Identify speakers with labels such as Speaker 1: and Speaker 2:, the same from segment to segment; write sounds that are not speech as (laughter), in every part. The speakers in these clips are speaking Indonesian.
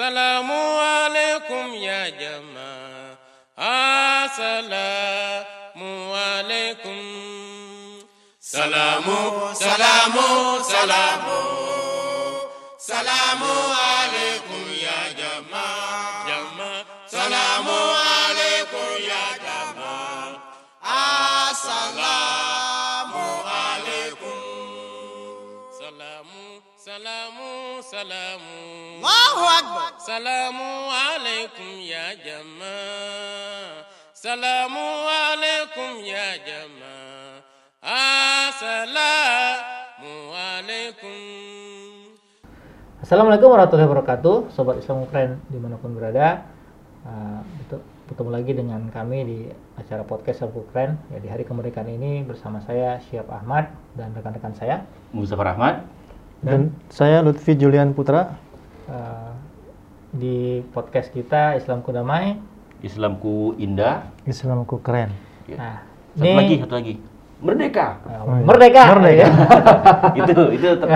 Speaker 1: Salamu alaikum ya jamaa, Assalamu alaikum. Salamu, salamu, salamu,
Speaker 2: salamu alaikum. Akbar.
Speaker 1: Salamu alaikum ya jamaah. Salamu alaikum ya jamaah. Assalamu alaikum.
Speaker 3: Assalamualaikum warahmatullahi wabarakatuh, sobat Islam Keren di mana pun berada. Uh, bertemu lagi dengan kami di acara podcast Islam Keren. Ya di hari kemerdekaan ini bersama saya Syihab Ahmad dan rekan-rekan saya.
Speaker 4: Mustafa Rahmat.
Speaker 5: Dan saya Lutfi Julian Putra.
Speaker 3: Uh, di podcast kita Islamku Damai.
Speaker 4: Islamku indah.
Speaker 5: Islamku keren.
Speaker 4: Ya.
Speaker 3: Nah,
Speaker 4: Satu
Speaker 3: ini
Speaker 4: lagi, satu lagi. Merdeka.
Speaker 3: uh,
Speaker 5: Oh, iya.
Speaker 3: merdeka.
Speaker 5: Merdeka. (laughs)
Speaker 4: itu itu (laughs) ter-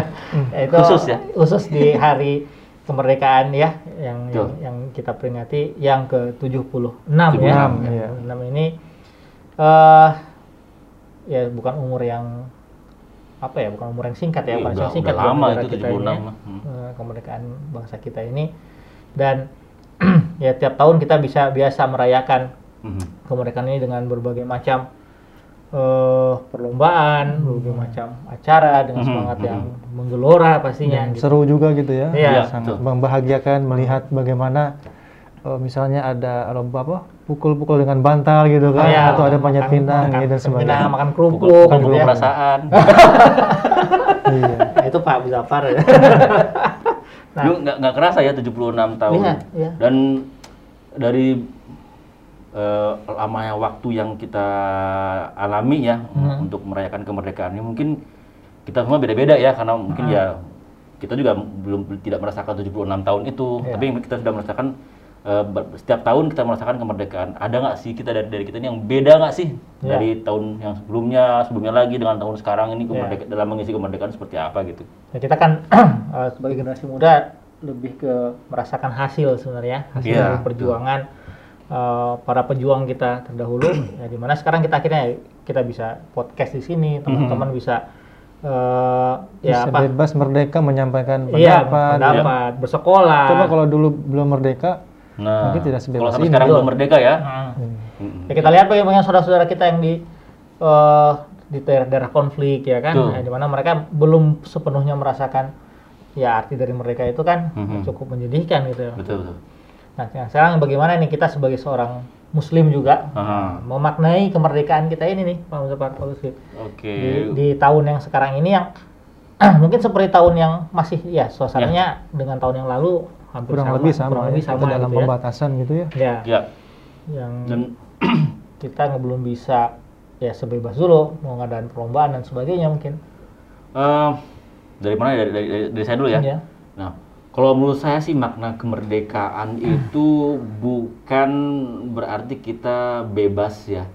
Speaker 3: Ya, itu (laughs)
Speaker 4: Khusus ya?
Speaker 3: Khusus di hari kemerdekaan ya yang yang, yang kita peringati yang ke-76 ya.
Speaker 4: 76,
Speaker 5: iya.
Speaker 3: 76 ini eh ya bukan umur yang apa ya, bukan umur yang singkat ya,
Speaker 4: Iya,
Speaker 3: bukan
Speaker 4: udah-
Speaker 3: singkat
Speaker 4: udah
Speaker 3: buat
Speaker 4: lama itu,
Speaker 3: kita
Speaker 4: 76
Speaker 3: ini ya.
Speaker 4: Hmm.
Speaker 3: Eh, kemerdekaan bangsa kita ini dan (clears throat) ya tiap tahun kita bisa biasa merayakan
Speaker 4: Mhm.
Speaker 3: kemerdekaan ini dengan berbagai macam eh, perlombaan, berbagai macam acara dengan
Speaker 4: Mhm,
Speaker 3: semangat
Speaker 4: mhm.
Speaker 3: yang menggelora pastinya.
Speaker 5: Dan
Speaker 3: gitu.
Speaker 5: seru juga gitu ya.
Speaker 3: Iya,
Speaker 5: Sangat
Speaker 4: betul.
Speaker 5: membahagiakan melihat bagaimana eh, misalnya ada lomba apa? Pukul-pukul dengan bantal gitu kan
Speaker 3: Iya,
Speaker 5: atau ada panjat
Speaker 3: makan-
Speaker 5: pinang
Speaker 3: makan
Speaker 5: ya, dan
Speaker 3: panjat
Speaker 5: sebagainya.
Speaker 3: pinang, makan kerupuk,
Speaker 4: Pukul, pukul
Speaker 3: gitu ya.
Speaker 4: perasaan. (laughs)
Speaker 5: iya.
Speaker 3: Nah, itu Pak Zafar ya. (laughs) Nah.
Speaker 4: Lu nggak nggak kerasa ya 76 tahun.
Speaker 3: Iya, iya.
Speaker 4: Dan dari eh, lamanya waktu yang kita alami ya
Speaker 3: Hmm.
Speaker 4: untuk merayakan kemerdekaan ini mungkin kita semua beda-beda ya karena mungkin
Speaker 3: Hmm.
Speaker 4: ya kita juga belum tidak merasakan 76 tahun itu,
Speaker 3: Iya.
Speaker 4: tapi kita sudah merasakan eh, setiap tahun kita merasakan kemerdekaan. Ada nggak sih kita dari, dari kita ini yang beda nggak sih
Speaker 3: Iya.
Speaker 4: dari tahun yang sebelumnya, sebelumnya lagi dengan tahun sekarang ini
Speaker 3: Iya.
Speaker 4: kemerdeka- dalam mengisi kemerdekaan seperti apa gitu?
Speaker 3: Ya, kita kan (clears throat) eh, sebagai generasi muda lebih ke merasakan hasil sebenarnya hasil
Speaker 4: Iya,
Speaker 3: dari perjuangan eh, para pejuang kita terdahulu (clears throat) ya di mana sekarang kita akhirnya kita bisa podcast di sini teman-teman bisa eh, ya
Speaker 5: Bisa
Speaker 3: apa
Speaker 5: bebas merdeka menyampaikan
Speaker 3: iya
Speaker 5: pendapat.
Speaker 3: pendapat bersekolah
Speaker 5: Coba kalau dulu belum merdeka,
Speaker 4: Nah,
Speaker 5: Mungkin tidak sebebas
Speaker 4: kalau sampai
Speaker 5: ini.
Speaker 4: sekarang belum merdeka ya.
Speaker 3: Nah,
Speaker 5: hmm.
Speaker 3: Ya kita lihat bagaimana saudara-saudara kita yang di eh, di daerah-daerah konflik ya kan. Nah, di mana mereka belum sepenuhnya merasakan ya arti dari merdeka itu kan
Speaker 4: Mhm.
Speaker 3: cukup menyedihkan gitu. ya.
Speaker 4: betul betul.
Speaker 3: Nah sekarang bagaimana nih kita sebagai seorang Muslim juga
Speaker 4: Aha.
Speaker 3: memaknai kemerdekaan kita ini nih Pak Lutfi.
Speaker 4: Oke.
Speaker 3: di, di tahun yang sekarang ini yang (clears throat) mungkin seperti tahun yang masih ya suasananya dengan tahun yang lalu hampir
Speaker 5: kurang
Speaker 3: sama,
Speaker 5: lebih sama,
Speaker 3: kurang
Speaker 5: ya.
Speaker 3: sama
Speaker 5: dalam
Speaker 3: gitu ya.
Speaker 5: pembatasan gitu ya.
Speaker 3: Ya,
Speaker 4: Ya.
Speaker 3: yang
Speaker 4: Dan (clears throat)
Speaker 3: kita nggak belum bisa ya sebebas dulu mau ngadain perlombaan dan sebagainya mungkin
Speaker 4: eh, dari mana? Dari, dari, dari, dari saya dulu ya.
Speaker 3: Ya.
Speaker 4: Nah, kalau menurut saya sih makna kemerdekaan itu bukan berarti kita bebas ya.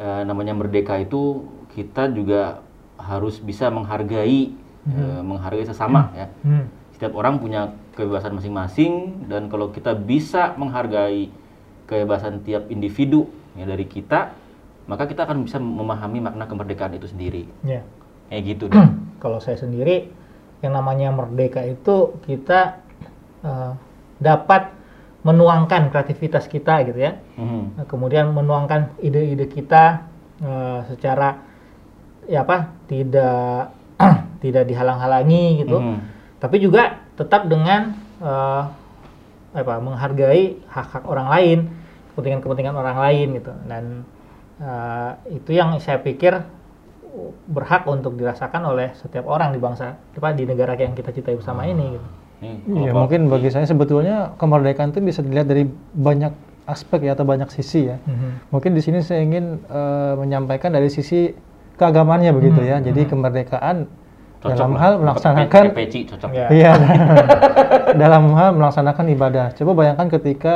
Speaker 4: Eh, namanya merdeka itu kita juga harus bisa menghargai eh, menghargai sesama ya.
Speaker 3: Hmm.
Speaker 4: Setiap orang punya kebebasan masing-masing dan kalau kita bisa menghargai kebebasan tiap individu ya dari kita, maka kita akan bisa memahami makna kemerdekaan itu sendiri.
Speaker 3: ya
Speaker 4: Kayak gitu deh. (clears throat)
Speaker 3: kalau saya sendiri yang namanya merdeka itu kita eh, dapat menuangkan kreativitas kita gitu ya. Nah, kemudian menuangkan ide-ide kita eh, secara ya apa tidak (clears throat) tidak dihalang-halangi gitu
Speaker 4: Mhm.
Speaker 3: tapi juga tetap dengan eh, apa menghargai hak-hak orang lain kepentingan-kepentingan orang lain gitu dan eh, itu yang saya pikir berhak untuk dirasakan oleh setiap orang di bangsa apa di negara yang kita cintai bersama ini gitu.
Speaker 5: Iya,
Speaker 4: kalau-
Speaker 5: mungkin bagi saya sebetulnya kemerdekaan itu bisa dilihat dari banyak aspek ya atau banyak sisi ya. Mungkin di sini saya ingin eh, menyampaikan dari sisi keagamannya begitu ya. Jadi kemerdekaan
Speaker 4: Cocok
Speaker 5: dalam
Speaker 4: lah.
Speaker 5: hal melaksanakan
Speaker 4: peci cocok.
Speaker 3: Ya.
Speaker 5: iya (laughs) dalam hal melaksanakan ibadah. Coba bayangkan ketika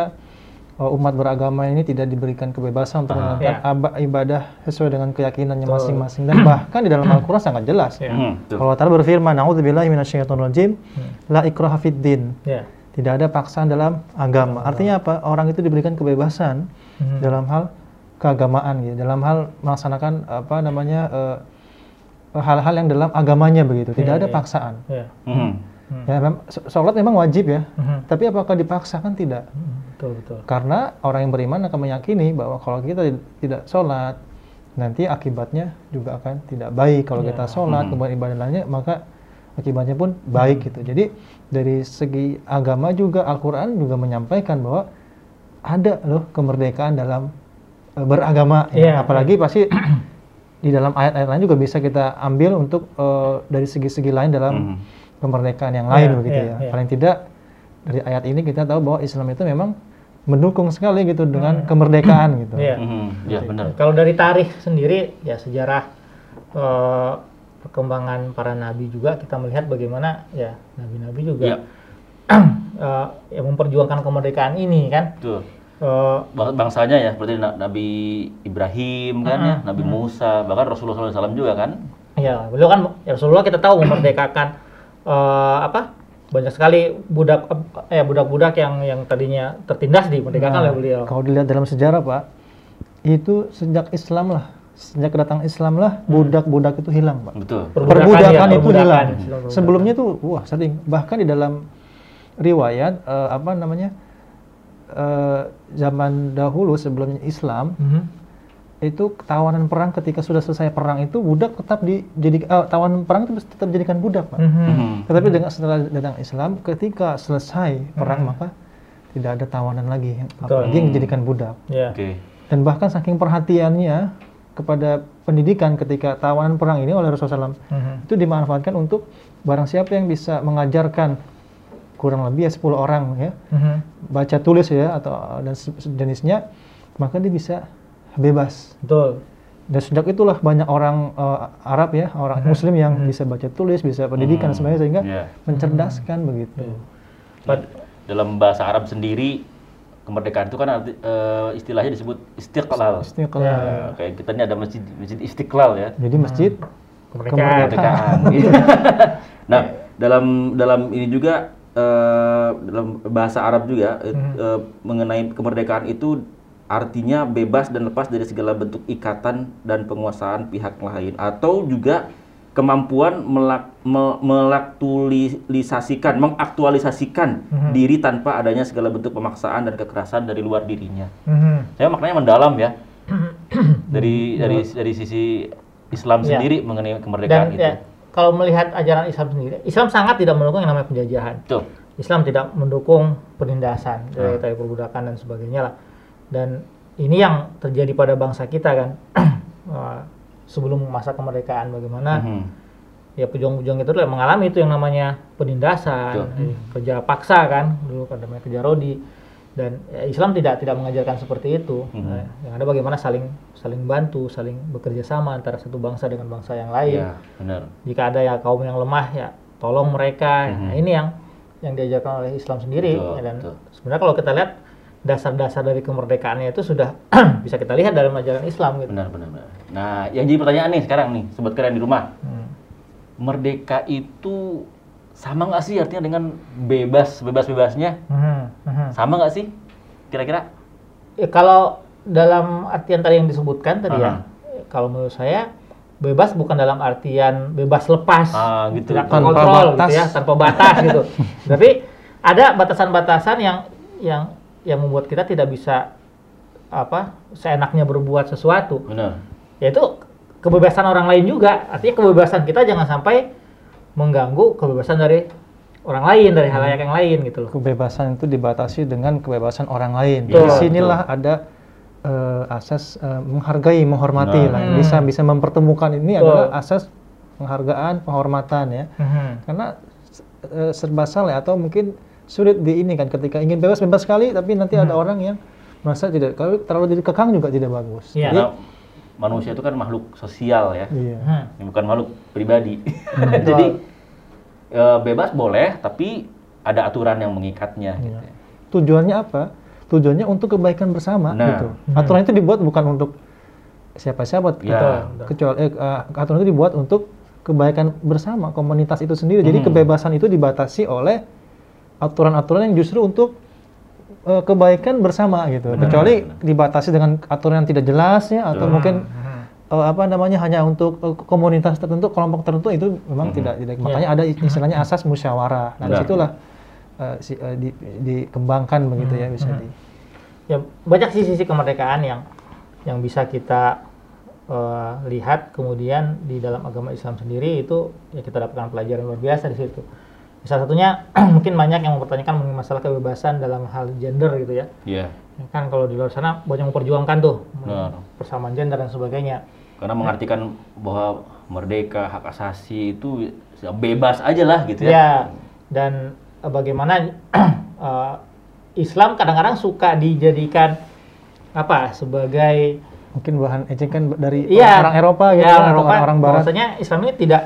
Speaker 5: uh, umat beragama ini tidak diberikan kebebasan untuk
Speaker 4: Ah.
Speaker 5: menjalankan
Speaker 3: Ya.
Speaker 5: aba- ibadah sesuai dengan keyakinannya masing-masing dan bahkan di dalam Al-Qur'an sangat jelas.
Speaker 3: Ya.
Speaker 4: Hmm, betul.
Speaker 5: Allah Taala berfirman, "A'udzubillahi minasyaitonirrajim, la ikraha fid din."
Speaker 3: Ya.
Speaker 5: tidak ada paksaan dalam agama. Artinya apa? Orang itu diberikan kebebasan
Speaker 3: Mhm.
Speaker 5: dalam hal keagamaan gitu, dalam hal melaksanakan apa namanya eh, hal-hal yang dalam agamanya begitu. Tidak
Speaker 3: Iya,
Speaker 5: ada
Speaker 3: iya.
Speaker 5: paksaan.
Speaker 3: Ya.
Speaker 4: Mhm.
Speaker 5: Ya, mem- sh- sholat memang wajib ya,
Speaker 3: Mhm.
Speaker 5: tapi apakah dipaksakan tidak?
Speaker 3: Mhm. Betul betul.
Speaker 5: Karena orang yang beriman akan meyakini bahwa kalau kita tid- tidak sholat, nanti akibatnya juga akan tidak baik. Kalau
Speaker 3: Ya.
Speaker 5: kita sholat,
Speaker 4: Mhm.
Speaker 5: kemudian ibadah lainnya, maka akibatnya pun baik gitu. Jadi dari segi agama juga Al-Quran juga menyampaikan bahwa ada loh kemerdekaan dalam eh, beragama. ya.
Speaker 3: Iya,
Speaker 5: Apalagi pasti (clears throat) di dalam ayat-ayat lain juga bisa kita ambil untuk eh, dari segi-segi lain dalam
Speaker 4: Mhm.
Speaker 5: kemerdekaan yang lain
Speaker 3: Iya,
Speaker 5: begitu
Speaker 3: iya,
Speaker 5: ya.
Speaker 3: iya.
Speaker 5: Paling tidak dari ayat ini kita tahu bahwa Islam itu memang mendukung sekali gitu dengan
Speaker 3: Hmm.
Speaker 5: kemerdekaan gitu.
Speaker 3: Iya.
Speaker 4: Mhm. Ya benar.
Speaker 3: Kalau dari tarikh sendiri ya sejarah eh, perkembangan para nabi juga kita melihat bagaimana ya nabi-nabi juga
Speaker 4: Iya. (clears throat)
Speaker 3: eh, ya memperjuangkan kemerdekaan ini kan.
Speaker 4: Tuh.
Speaker 3: Eh,
Speaker 4: Bang- bangsanya ya seperti Na- Nabi Ibrahim kan ya,
Speaker 3: Mhm.
Speaker 4: Nabi Musa, bahkan Rasulullah SAW juga kan.
Speaker 3: ya beliau kan ya Rasulullah kita tahu memerdekakan eh, apa banyak sekali budak eh budak-budak yang yang tadinya tertindas dimerdekakan
Speaker 5: Nah,
Speaker 3: oleh beliau.
Speaker 5: Kalau dilihat dalam sejarah Pak, itu sejak Islam lah, sejak kedatangan Islam lah, budak-budak itu hilang Pak.
Speaker 4: Betul.
Speaker 3: Perbudakan,
Speaker 5: Perbudakan
Speaker 3: ya,
Speaker 5: itu
Speaker 3: perbudakan.
Speaker 5: hilang.
Speaker 3: Perbudakan.
Speaker 5: Sebelumnya tuh, wah sering. Bahkan di dalam riwayat eh, apa namanya eh, zaman dahulu sebelum Islam
Speaker 3: Mhm.
Speaker 5: itu tawanan perang ketika sudah selesai perang itu budak tetap dijadi eh, tawanan perang itu tetap dijadikan budak Pak.
Speaker 3: Mhm.
Speaker 4: Mhm.
Speaker 5: Tetapi dengan setelah datang Islam, ketika selesai perang
Speaker 3: Hmm.
Speaker 5: maka tidak ada tawanan lagi, apalagi yang dijadikan budak.
Speaker 3: Ya.
Speaker 4: Oke.
Speaker 5: Dan bahkan saking perhatiannya kepada pendidikan ketika tawanan perang ini oleh Rasulullah SAW
Speaker 3: Mhm.
Speaker 5: itu dimanfaatkan untuk barang siapa yang bisa mengajarkan kurang lebih ya 10 orang ya
Speaker 3: Mhm.
Speaker 5: baca tulis ya atau dan se- sejenisnya maka dia bisa bebas
Speaker 3: Betul.
Speaker 5: dan sejak itulah banyak orang eh, Arab ya orang Muslim yang bisa baca tulis bisa pendidikan dan
Speaker 4: Hmm,
Speaker 5: sebagainya sehingga
Speaker 4: iya.
Speaker 5: mencerdaskan begitu
Speaker 3: Pad-
Speaker 4: Dalam bahasa Arab sendiri kemerdekaan itu kan arti, eh, istilahnya disebut istiqlal.
Speaker 5: Istiqlal.
Speaker 4: Ya, kayak kita ini ada masjid masjid istiqlal ya.
Speaker 5: jadi masjid
Speaker 3: kemerdekaan.
Speaker 4: kemerdekaan. (laughs) Iya. nah, dalam dalam ini juga eh, dalam bahasa Arab juga eh, eh, mengenai kemerdekaan itu artinya bebas dan lepas dari segala bentuk ikatan dan penguasaan pihak lain atau juga kemampuan melak, me- melaktulisasikan, mengaktualisasikan diri tanpa adanya segala bentuk pemaksaan dan kekerasan dari luar dirinya.
Speaker 3: Mhm.
Speaker 4: Saya maknanya mendalam ya. (clears throat) dari dari dari sisi Islam
Speaker 3: Iya.
Speaker 4: sendiri mengenai
Speaker 3: Dan
Speaker 4: kemerdekaan itu.
Speaker 3: ya, kalau melihat ajaran Islam sendiri, Islam sangat tidak mendukung yang namanya penjajahan.
Speaker 4: Tuh.
Speaker 3: Islam tidak mendukung penindasan,
Speaker 4: Hmm.
Speaker 3: dari tadi perbudakan dan sebagainya lah. Dan ini yang terjadi pada bangsa kita kan. Wah, (clears throat) Sebelum masa kemerdekaan bagaimana
Speaker 4: Mhm.
Speaker 3: ya pejuang-pejuang itu mengalami itu yang namanya penindasan, eh, kerja paksa kan, dulu kan namanya kerja rodi. Dan ya, Islam tidak tidak mengajarkan seperti itu.
Speaker 4: Mhm.
Speaker 3: Nah, yang ada bagaimana saling saling bantu, saling bekerja sama antara satu bangsa dengan bangsa yang lain.
Speaker 4: Iya, benar.
Speaker 3: Jika ada ya kaum yang lemah ya tolong mereka. Nah,
Speaker 4: Mhm.
Speaker 3: ini yang yang diajarkan oleh Islam sendiri
Speaker 4: Betul,
Speaker 3: ya, dan
Speaker 4: betul.
Speaker 3: sebenarnya kalau kita lihat dasar-dasar dari kemerdekaannya itu sudah (clears throat) bisa kita lihat dalam ajaran Islam gitu.
Speaker 4: Benar, benar, benar. Nah, yang jadi pertanyaan nih sekarang nih, sobat kalian di rumah.
Speaker 3: Hmm.
Speaker 4: Merdeka itu sama nggak sih artinya dengan bebas, bebas-bebasnya?
Speaker 3: Mhm, mhm.
Speaker 4: Sama nggak sih? Kira-kira?
Speaker 3: Ya, kalau dalam artian tadi yang disebutkan tadi ya,
Speaker 4: Aha.
Speaker 3: kalau menurut saya bebas bukan dalam artian bebas lepas,
Speaker 4: Ah, gitu.
Speaker 3: tidak
Speaker 5: Tanpa
Speaker 3: terkontrol
Speaker 5: batas.
Speaker 3: gitu ya, tanpa batas (laughs) gitu. Tapi ada batasan-batasan yang yang yang membuat kita tidak bisa apa seenaknya berbuat sesuatu.
Speaker 4: Benar.
Speaker 3: Yaitu kebebasan orang lain juga. Artinya kebebasan kita jangan sampai mengganggu kebebasan dari orang lain, dari halayak yang lain gitu loh.
Speaker 5: kebebasan itu dibatasi dengan kebebasan orang lain.
Speaker 4: Betul,
Speaker 5: Di sinilah ada eh, asas eh, menghargai, menghormati
Speaker 4: Nah.
Speaker 5: lah.
Speaker 3: Hmm.
Speaker 5: Bisa bisa mempertemukan ini
Speaker 3: Betul.
Speaker 5: adalah asas penghargaan, penghormatan ya.
Speaker 3: Mhm.
Speaker 5: Karena eh, serba salah ya, atau mungkin sulit di ini kan ketika ingin bebas bebas sekali tapi nanti ada
Speaker 3: Hmm.
Speaker 5: orang yang merasa tidak kalau terlalu dikekang juga tidak bagus.
Speaker 3: Iya.
Speaker 5: Jadi
Speaker 4: manusia itu kan makhluk sosial ya,
Speaker 5: iya.
Speaker 4: Bukan makhluk pribadi.
Speaker 3: Hmm. (laughs)
Speaker 4: Jadi eh, bebas boleh, tapi ada aturan yang mengikatnya. Gitu.
Speaker 5: Iya.
Speaker 4: ya.
Speaker 5: Tujuannya apa? Tujuannya untuk kebaikan bersama
Speaker 4: Nah.
Speaker 5: gitu. Aturan itu dibuat bukan untuk siapa-siapa
Speaker 4: Ya.
Speaker 3: Betul.
Speaker 5: kecuali eh, eh, aturan itu dibuat untuk kebaikan bersama komunitas itu sendiri. Jadi
Speaker 4: Hmm.
Speaker 5: kebebasan itu dibatasi oleh aturan-aturan yang justru untuk eh, kebaikan bersama gitu. Kecuali dibatasi dengan aturan yang tidak jelas ya atau mungkin eh, apa namanya hanya untuk eh, komunitas tertentu, kelompok tertentu itu memang tidak tidak. Makanya ada istilahnya asas musyawarah. Nah,
Speaker 4: Benar.
Speaker 5: di situlah eh, si- eh, di- dikembangkan begitu ya bisa di
Speaker 3: ya banyak sisi-sisi kemerdekaan yang yang bisa kita eh, lihat. Kemudian di dalam agama Islam sendiri itu ya kita dapatkan pelajaran luar biasa di situ. Salah satunya (clears throat) mungkin banyak yang mempertanyakan mengenai masalah kebebasan dalam hal gender gitu ya.
Speaker 4: Iya.
Speaker 3: Ya kan kalau di luar sana banyak memperjuangkan tuh
Speaker 4: Benar.
Speaker 3: persamaan gender dan sebagainya.
Speaker 4: Karena mengartikan bahwa merdeka, hak asasi itu ya bebas aja lah gitu ya.
Speaker 3: Ya, dan eh, bagaimana (clears throat) eh, Islam kadang-kadang suka dijadikan apa sebagai
Speaker 5: mungkin bahan ejekan dari
Speaker 3: Iya.
Speaker 5: orang Eropa gitu
Speaker 3: ya,
Speaker 5: kan,
Speaker 3: orang
Speaker 5: atau
Speaker 3: Eropa,
Speaker 5: orang-orang barat.
Speaker 3: bahwasanya Islam ini tidak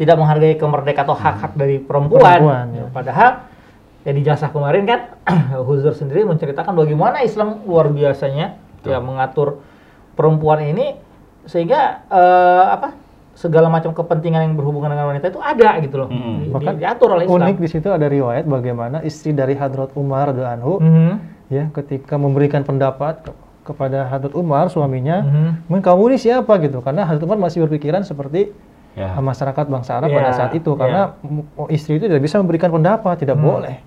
Speaker 3: tidak menghargai kemerdekaan atau hak-hak dari perempuan.
Speaker 5: Perempuan,
Speaker 3: Ya,
Speaker 5: ya.
Speaker 3: Padahal ya di jasa kemarin kan (clears throat) Huzur sendiri menceritakan bagaimana Islam luar biasanya ya mengatur perempuan ini sehingga eh, apa segala macam kepentingan yang berhubungan dengan wanita itu ada gitu loh.
Speaker 4: Hmm.
Speaker 3: Di- di-
Speaker 5: Bahkan
Speaker 3: diatur oleh Islam.
Speaker 5: Unik di situ ada riwayat bagaimana istri dari Hadrat Umar radhiyallahu anhu
Speaker 3: Mhm.
Speaker 5: ya ketika memberikan pendapat ke- kepada Hadrat Umar suaminya. "Men, kamu ini siapa gitu? Karena Hadrat Umar masih berpikiran seperti
Speaker 4: Ya.
Speaker 5: uh, masyarakat bangsa Arab
Speaker 3: Ya,
Speaker 5: pada saat itu karena m- istri itu tidak bisa memberikan pendapat, tidak boleh.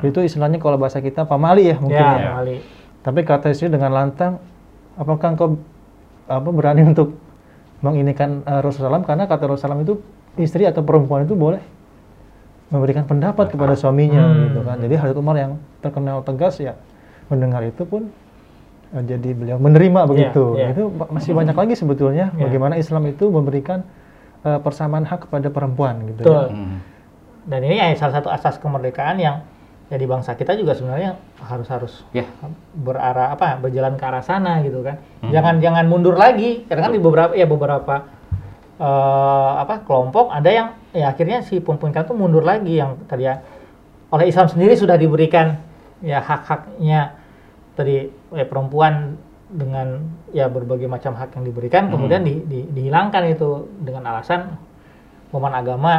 Speaker 5: Itu istilahnya kalau bahasa kita pamali ya mungkin
Speaker 3: Ya,
Speaker 5: ya.
Speaker 3: kembali.
Speaker 5: Tapi kata istri dengan lantang, apakah engkau apa berani untuk menginikan uh, Rasulullah SAW? karena kata Rasulullah SAW itu istri atau perempuan itu boleh memberikan pendapat kepada suaminya
Speaker 3: Hmm.
Speaker 5: gitu kan. Jadi Hadrat Umar yang terkenal tegas ya mendengar itu pun uh, jadi beliau menerima begitu.
Speaker 3: iya.
Speaker 5: Itu ba- masih banyak lagi sebetulnya
Speaker 3: Iya.
Speaker 5: bagaimana Islam itu memberikan uh, persamaan hak kepada perempuan gitu.
Speaker 3: Betul.
Speaker 5: ya.
Speaker 4: Hmm.
Speaker 3: Dan ini ya salah satu asas kemerdekaan yang ya di bangsa kita juga sebenarnya harus harus
Speaker 4: Ya.
Speaker 3: berarah apa berjalan ke arah sana gitu kan. Jangan jangan mundur lagi. Karena kan di beberapa ya beberapa eh, apa kelompok ada yang ya akhirnya si perempuan itu mundur lagi yang tadi ya oleh Islam sendiri sudah diberikan ya hak-haknya tadi ya perempuan dengan ya berbagai macam hak yang diberikan kemudian di- di- dihilangkan itu dengan alasan pemahaman agama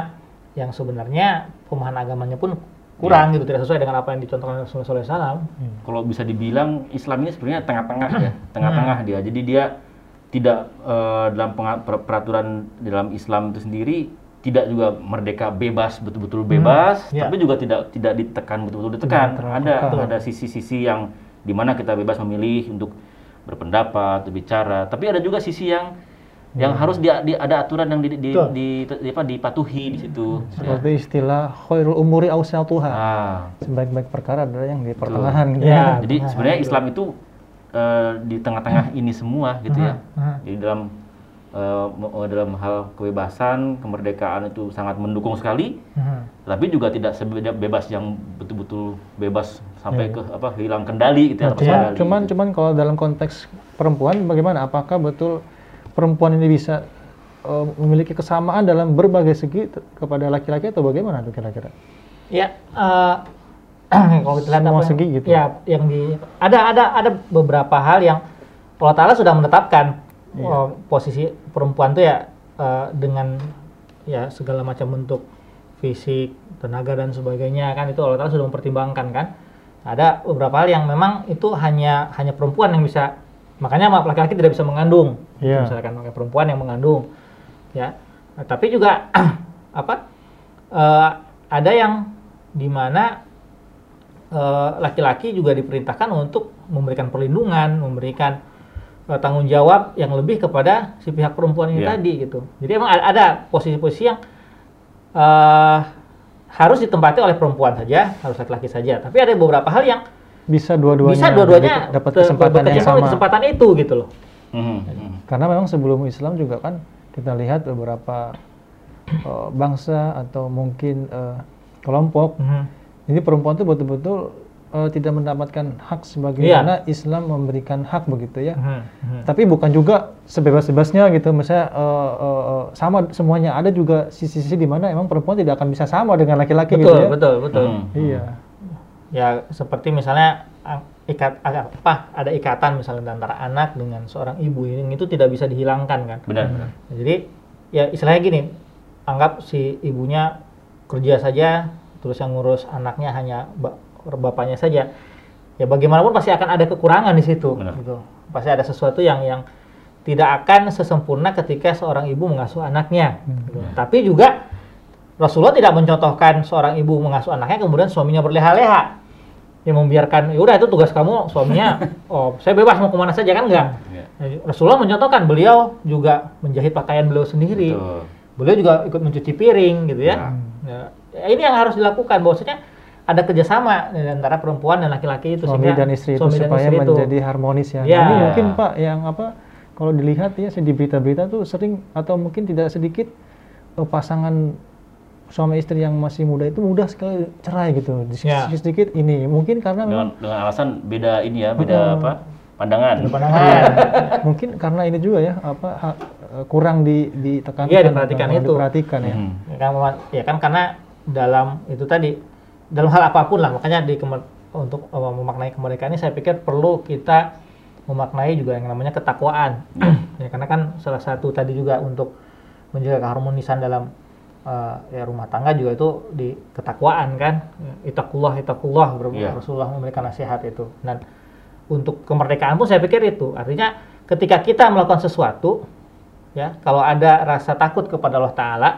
Speaker 3: yang sebenarnya pemahaman agamanya pun kurang gitu tidak sesuai dengan apa yang dicontohkan oleh Rasulullah SAW.
Speaker 4: Kalau bisa dibilang Islam ini sebenarnya tengah-tengah ya, tengah-tengah dia. Jadi dia tidak eh, dalam peraturan dalam Islam itu sendiri tidak juga merdeka bebas betul-betul bebas,
Speaker 3: ya.
Speaker 4: tapi juga tidak tidak ditekan betul-betul ditekan. Ada ada sisi-sisi yang di mana kita bebas memilih untuk berpendapat, berbicara. Tapi ada juga sisi yang yang harus di, di- ada aturan yang di, di,
Speaker 3: Betul.
Speaker 4: di, di- apa, dipatuhi di situ.
Speaker 5: Seperti istilah khairul umuri awsatuha.
Speaker 4: Ah.
Speaker 5: Sebaik-baik perkara adalah yang di pertengahan gitu
Speaker 3: Ya.
Speaker 5: ya.
Speaker 4: Jadi sebenarnya. Islam itu eh, di tengah-tengah ini semua gitu ya.
Speaker 3: Mhm.
Speaker 4: Jadi dalam eh, eh, dalam hal kebebasan, kemerdekaan itu sangat mendukung sekali,
Speaker 3: Mhm.
Speaker 4: tapi juga tidak sebebas yang betul-betul bebas sampai ke apa hilang kendali gitu ya.
Speaker 5: Nah, cuman,
Speaker 4: kendali.
Speaker 5: cuman kalau dalam konteks perempuan bagaimana? Apakah betul perempuan ini bisa eh, memiliki kesamaan dalam berbagai segi kepada laki-laki atau bagaimana tuh kira-kira?
Speaker 3: Ya, eh, (clears throat) kalau kita lihat
Speaker 5: Semua
Speaker 3: apa yang-
Speaker 5: segi gitu.
Speaker 3: Ya, yang di ada ada ada beberapa hal yang Allah Taala sudah menetapkan
Speaker 5: Iya.
Speaker 3: eh, posisi perempuan tuh ya eh, dengan ya segala macam bentuk fisik, tenaga dan sebagainya kan itu Allah Taala sudah mempertimbangkan kan. Ada beberapa hal yang memang itu hanya hanya perempuan yang bisa makanya laki-laki tidak bisa mengandung.
Speaker 5: Iya.
Speaker 3: Misalkan makanya perempuan yang mengandung. Ya. Nah, tapi juga (clears throat) apa? eh, ada yang di mana eh, laki-laki juga diperintahkan untuk memberikan perlindungan, memberikan eh, tanggung jawab yang lebih kepada si pihak perempuan ini
Speaker 4: Iya.
Speaker 3: tadi gitu. Jadi emang ada, posisi-posisi yang eh, harus ditempati oleh perempuan saja, harus laki-laki saja. Tapi ada beberapa hal yang
Speaker 5: Bisa dua-duanya
Speaker 3: bisa dua-duanya
Speaker 5: dapat- kesempatan yang sama.
Speaker 3: kesempatan itu gitu loh.
Speaker 4: Mhm, mhm.
Speaker 5: Karena memang sebelum Islam juga kan kita lihat beberapa eh, bangsa atau mungkin eh, kelompok
Speaker 3: Mhm.
Speaker 5: Jadi perempuan itu betul-betul eh, tidak mendapatkan hak sebagaimana Islam memberikan hak begitu ya.
Speaker 3: Mhm. Mhm.
Speaker 5: Tapi bukan juga sebebas-bebasnya gitu, misalnya eh, eh, eh, sama semuanya. Ada juga sisi-sisi di mana emang perempuan tidak akan bisa sama dengan laki-laki
Speaker 3: Betul,
Speaker 5: gitu ya.
Speaker 3: betul, betul.
Speaker 4: Mhm.
Speaker 5: Iya.
Speaker 3: ya seperti misalnya ah, ikat ah, apa ada ikatan misalnya antara anak dengan seorang ibu ini itu tidak bisa dihilangkan kan
Speaker 4: Benar, benar.
Speaker 3: jadi ya istilahnya gini anggap si ibunya kerja saja terus yang ngurus anaknya hanya bapaknya saja ya bagaimanapun pasti akan ada kekurangan di situ
Speaker 4: Benar.
Speaker 3: gitu pasti ada sesuatu yang yang tidak akan sesempurna ketika seorang ibu mengasuh anaknya gitu. tapi juga Rasulullah tidak mencontohkan seorang ibu mengasuh anaknya kemudian suaminya berleha-leha yang membiarkan ya udah itu tugas kamu suaminya (laughs) oh saya bebas mau ke mana saja kan enggak
Speaker 4: Iya.
Speaker 3: Nah, Rasulullah mencontohkan beliau juga menjahit pakaian beliau sendiri
Speaker 4: Betul.
Speaker 3: beliau juga ikut mencuci piring gitu ya.
Speaker 4: Ya.
Speaker 3: Ya, ini yang harus dilakukan bahwasanya ada kerjasama di antara perempuan dan laki-laki itu
Speaker 5: suami
Speaker 3: sehingga
Speaker 5: dan istri itu supaya
Speaker 3: istri itu.
Speaker 5: menjadi harmonis ya.
Speaker 3: Ya.
Speaker 5: Nah, Ini mungkin Pak yang apa kalau dilihat ya di berita-berita tuh sering atau mungkin tidak sedikit eh, pasangan suami istri yang masih muda itu mudah sekali cerai gitu. Di-
Speaker 3: Ya.
Speaker 5: Sedikit ini mungkin karena memang
Speaker 4: Dengan, dengan alasan beda ini ya, beda apa? Pandangan.
Speaker 3: pandangan. (laughs)
Speaker 5: mungkin karena ini juga ya apa ha- eh, kurang di ditekankan
Speaker 3: Iya, diperhatikan itu.
Speaker 5: diperhatikan ya.
Speaker 3: Ya memang- ya kan karena dalam itu tadi dalam hal apa pun lah makanya di kemer- untuk uh, memaknai kemerdekaan ini saya pikir perlu kita memaknai juga yang namanya ketakwaan. (clears throat) Ya karena kan salah satu tadi juga untuk menjaga keharmonisan dalam uh, ya rumah tangga juga itu di ketakwaan kan. Itakullah itakullah
Speaker 4: Iya.
Speaker 3: Rasulullah memberikan nasihat itu. Dan untuk kemerdekaan pun saya pikir itu. Artinya ketika kita melakukan sesuatu ya kalau ada rasa takut kepada Allah Taala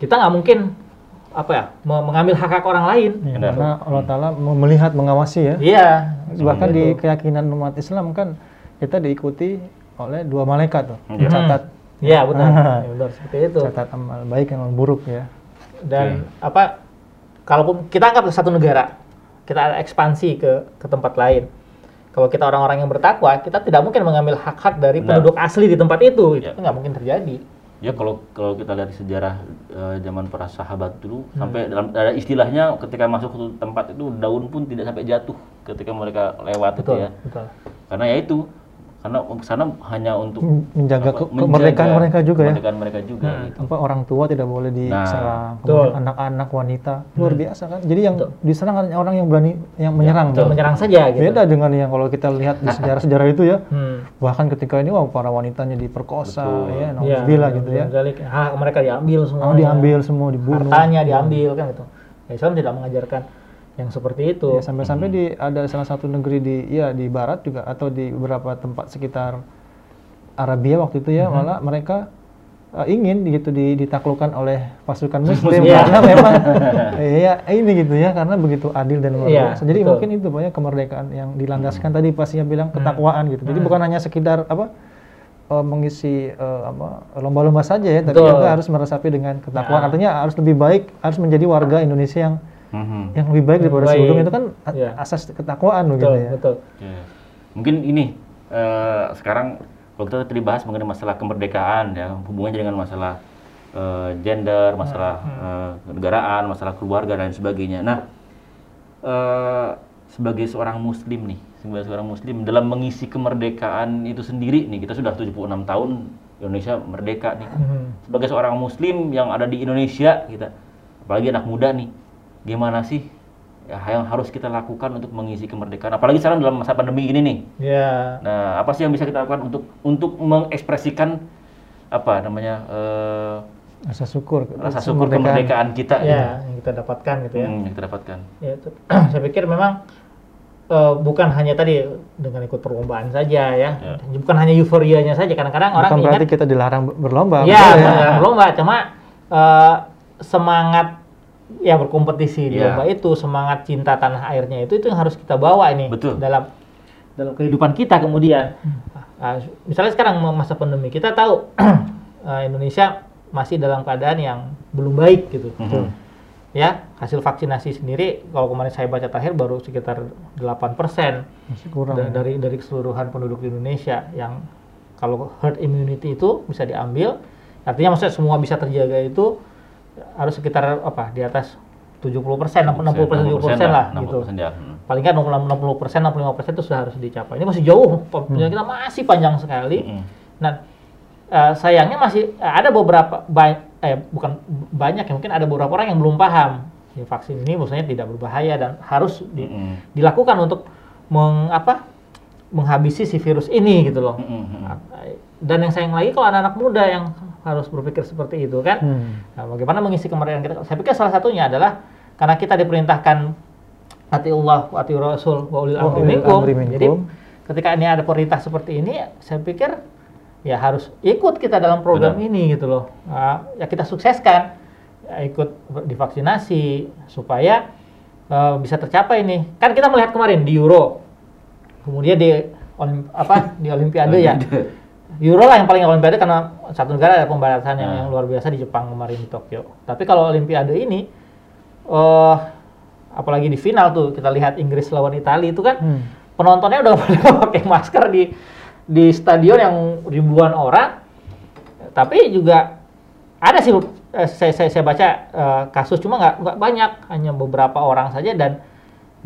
Speaker 3: kita nggak mungkin apa ya me- mengambil hak hak orang lain
Speaker 5: Ya,
Speaker 4: Benar.
Speaker 5: karena Allah Taala melihat mengawasi ya.
Speaker 3: iya
Speaker 5: Bahkan di
Speaker 3: Gitu.
Speaker 5: keyakinan umat Islam kan kita diikuti oleh dua malaikat tuh.
Speaker 4: Iya.
Speaker 5: Catat
Speaker 3: iya benar
Speaker 5: Ah. (laughs)
Speaker 3: Ya, benar seperti itu
Speaker 5: catat amal baik dan amal buruk ya.
Speaker 3: dan apa kalaupun kita anggap satu negara kita ada ekspansi ke ke tempat lain kalau kita orang-orang yang bertakwa kita tidak mungkin mengambil hak-hak dari
Speaker 4: Benar.
Speaker 3: penduduk asli di tempat itu itu
Speaker 4: Ya.
Speaker 3: nggak mungkin terjadi
Speaker 4: Ya kalau kalau kita lihat sejarah eh, zaman para sahabat dulu
Speaker 3: Hmm.
Speaker 4: sampai dalam ada istilahnya ketika masuk ke tempat itu daun pun tidak sampai jatuh ketika mereka lewat itu
Speaker 3: betul
Speaker 4: ya.
Speaker 3: betul
Speaker 4: Karena ya itu karena sana hanya untuk
Speaker 5: Men- menjaga
Speaker 4: apa,
Speaker 5: ke- kemerdekaan
Speaker 4: menjaga
Speaker 5: mereka juga ya.
Speaker 4: kemerdekaan mereka juga
Speaker 3: Hmm.
Speaker 4: gitu.
Speaker 5: Apa orang tua tidak boleh diserang,
Speaker 3: Betul. Hmm.
Speaker 5: kemudian anak-anak wanita luar biasa kan. Jadi yang diserang hanya orang yang berani yang menyerang.
Speaker 3: Betul,
Speaker 5: kan.
Speaker 3: menyerang saja gitu
Speaker 5: Beda dengan yang kalau kita lihat di (laughs) sejarah-sejarah itu ya.
Speaker 3: Hmm.
Speaker 5: Bahkan ketika ini wah para wanitanya diperkosa
Speaker 4: Betul.
Speaker 5: ya,
Speaker 3: Iya,
Speaker 5: nauzubillah gitu ya.
Speaker 3: Zalik. hak mereka diambil semua
Speaker 5: Oh, diambil semua dibunuh.
Speaker 3: hartanya diambil kan gitu ya, Islam tidak mengajarkan yang seperti itu
Speaker 5: Ya, sampai-sampai di ada salah satu negeri di ya di barat juga atau di beberapa tempat sekitar Arabia waktu itu ya malah mereka uh, ingin gitu di, ditaklukkan oleh pasukan (laughs) muslim
Speaker 3: Iya.
Speaker 5: karena memang (laughs) ya ini gitu ya karena begitu adil dan luar
Speaker 3: Iya,
Speaker 5: biasa. Jadi
Speaker 3: betul.
Speaker 5: mungkin itu banyak kemerdekaan yang dilandaskan tadi pastinya bilang ketakwaan gitu. Jadi bukan hanya sekedar apa uh, mengisi uh, apa lomba-lomba saja ya, tapi juga harus meresapi dengan ketakwaan.
Speaker 3: Nah.
Speaker 5: Artinya harus lebih baik, harus menjadi warga Indonesia yang
Speaker 4: Mhm.
Speaker 5: yang lebih baik daripada
Speaker 3: Baik.
Speaker 5: sebelumnya itu kan
Speaker 3: Iya.
Speaker 5: asas ketakwaan
Speaker 3: betul
Speaker 5: begitu ya.
Speaker 3: betul
Speaker 4: Oke. Mungkin ini eh, sekarang kalau kita tadi bahas mengenai masalah kemerdekaan ya hubungannya dengan masalah eh, gender, masalah eh, kenegaraan, masalah keluarga dan sebagainya. Nah, eh, sebagai seorang muslim nih, sebagai seorang muslim dalam mengisi kemerdekaan itu sendiri nih, kita sudah 76 tahun Indonesia merdeka nih.
Speaker 3: Mhm.
Speaker 4: Sebagai seorang muslim yang ada di Indonesia kita, apalagi anak muda nih, gimana sih ya, yang harus kita lakukan untuk mengisi kemerdekaan? Apalagi sekarang dalam masa pandemi ini nih.
Speaker 3: ya
Speaker 4: Nah, apa sih yang bisa kita lakukan untuk untuk mengekspresikan apa namanya eh,
Speaker 5: Rasa syukur.
Speaker 4: rasa syukur kemerdekaan kita
Speaker 3: ya yang kita dapatkan gitu ya
Speaker 4: Hmm, yang kita dapatkan.
Speaker 3: Ya, itu. (clears throat) saya pikir memang eh, bukan hanya tadi dengan ikut perlombaan saja ya,
Speaker 4: Ya.
Speaker 3: bukan hanya euforianya saja. Kadang-kadang orang
Speaker 5: Bukan
Speaker 3: ingat,
Speaker 5: berarti kita dilarang ber- berlomba.
Speaker 3: ya
Speaker 5: betul
Speaker 3: bukan berlomba, cuma eh, semangat ya berkompetisi di
Speaker 4: Ya.
Speaker 3: lomba itu, semangat cinta tanah airnya itu itu yang harus kita bawa ini
Speaker 4: Betul.
Speaker 3: dalam dalam kehidupan kita kemudian. Ah, misalnya sekarang masa pandemi kita tahu eh, (clears throat) Indonesia masih dalam keadaan yang belum baik gitu
Speaker 4: Mhm.
Speaker 3: ya hasil vaksinasi sendiri kalau kemarin saya baca terakhir baru sekitar 8%
Speaker 5: Masih kurang.
Speaker 3: da-
Speaker 5: ya.
Speaker 3: dari dari keseluruhan penduduk di Indonesia yang kalau herd immunity itu bisa diambil artinya maksudnya semua bisa terjaga itu harus sekitar apa di atas 70 persen 60 persen 70 persen lah gitu
Speaker 4: 60% ya. Hmm.
Speaker 3: paling nggak 60 persen 65 persen itu sudah harus dicapai ini masih jauh penjara kita masih panjang sekali
Speaker 4: Mm-mm.
Speaker 3: Nah, eh, sayangnya masih eh, ada beberapa ba- eh bukan banyak ya mungkin ada beberapa orang yang belum paham ya, vaksin ini maksudnya tidak berbahaya dan harus di-
Speaker 4: Mm-mm.
Speaker 3: dilakukan untuk meng, apa, menghabisi si virus ini gitu loh.
Speaker 4: Mm-mm.
Speaker 3: Dan yang sayang lagi kalau anak-anak muda yang harus berpikir seperti itu kan.
Speaker 5: Hmm.
Speaker 3: Nah, bagaimana mengisi kemerdekaan kita? Saya pikir salah satunya adalah karena kita diperintahkan ati Allah wa ati Rasul wa ulil amri
Speaker 5: ulil
Speaker 3: minkum.
Speaker 5: amri
Speaker 3: Jadi
Speaker 5: minkum.
Speaker 3: ketika ini ada perintah seperti ini, saya pikir ya harus ikut kita dalam program
Speaker 4: Benar.
Speaker 3: ini gitu loh. Nah, ya kita sukseskan, ya, ikut divaksinasi supaya eh, bisa tercapai nih. Kan kita melihat kemarin di Euro, kemudian di olim, apa di Olimpiade ya. Euro lah yang paling Olimpiade karena satu negara ada pembatasan yang,
Speaker 4: Nah.
Speaker 3: yang luar biasa di Jepang kemarin di Tokyo. Tapi kalau Olimpiade ini, eh apalagi di final tuh kita lihat Inggris lawan Italia itu kan
Speaker 5: Hmm.
Speaker 3: penontonnya udah (laughs) pakai masker di di stadion yang ribuan orang. Tapi juga ada sih eh, saya, saya, saya baca eh, kasus cuma nggak nggak banyak hanya beberapa orang saja dan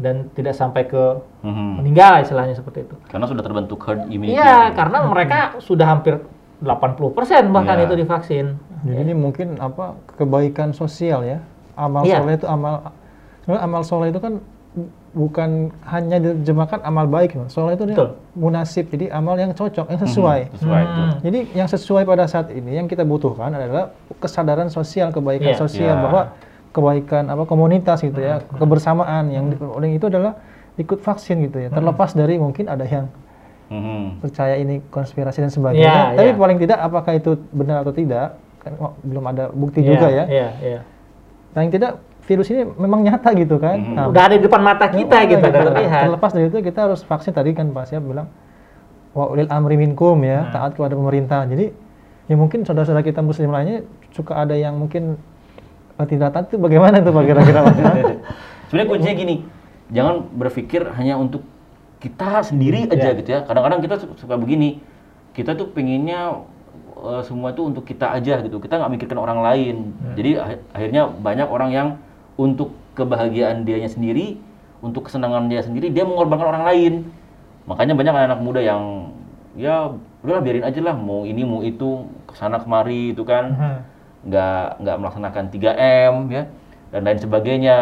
Speaker 3: dan tidak sampai ke
Speaker 4: Mhm.
Speaker 3: meninggal istilahnya seperti itu.
Speaker 4: Karena sudah terbentuk herd immunity.
Speaker 3: Iya, karena mereka sudah hampir 80% bahkan
Speaker 4: Iya.
Speaker 3: itu divaksin.
Speaker 5: Jadi ini mungkin apa kebaikan sosial ya. Amal
Speaker 3: Iya.
Speaker 5: soleh itu amal sebenarnya amal soleh itu kan bukan hanya diterjemahkan amal baik, soleh itu dia
Speaker 3: Betul.
Speaker 5: munasib, jadi amal yang cocok, yang sesuai.
Speaker 4: Mhm, Sesuai itu.
Speaker 3: Hmm.
Speaker 5: Jadi yang sesuai pada saat ini yang kita butuhkan adalah kesadaran sosial, kebaikan
Speaker 3: Iya.
Speaker 5: sosial
Speaker 4: Iya.
Speaker 5: bahwa kebaikan apa komunitas gitu ya, kebersamaan yang diperoleh itu adalah ikut vaksin gitu ya. Terlepas dari mungkin ada yang
Speaker 4: Mhm.
Speaker 5: percaya ini konspirasi dan sebagainya.
Speaker 3: Iya,
Speaker 5: Tapi
Speaker 3: iya.
Speaker 5: paling tidak apakah itu benar atau tidak kan wah, belum ada bukti
Speaker 3: Iya,
Speaker 5: juga ya.
Speaker 3: Iya, iya.
Speaker 5: Paling tidak virus ini memang nyata gitu kan.
Speaker 4: Mhm.
Speaker 5: Nah,
Speaker 3: Udah ada di depan mata kita
Speaker 5: ya,
Speaker 3: gitu,
Speaker 5: gitu.
Speaker 3: terlihat.
Speaker 5: Terlepas dari itu kita harus vaksin tadi kan Pak Siap bilang wa ulil amri minkum ya,
Speaker 3: Hmm.
Speaker 5: taat kepada pemerintah. Jadi ya mungkin saudara-saudara kita muslim lainnya suka ada yang mungkin tidak taat itu bagaimana tuh Pak kira-kira Pak? (laughs)
Speaker 4: Sebenarnya kuncinya gini, jangan berpikir hanya untuk kita sendiri aja
Speaker 3: Iya.
Speaker 4: gitu ya. Kadang-kadang kita su- suka begini, kita tuh pengennya eh, semua itu untuk kita aja gitu. Kita nggak mikirkan orang lain. Jadi ah- akhirnya banyak orang yang untuk kebahagiaan dianya sendiri, untuk kesenangan dia sendiri, dia mengorbankan orang lain. Makanya banyak anak-anak muda yang ya udahlah biarin aja lah mau ini mau itu ke sana kemari itu kan
Speaker 3: Mhm.
Speaker 4: Nggak nggak melaksanakan 3M ya dan lain sebagainya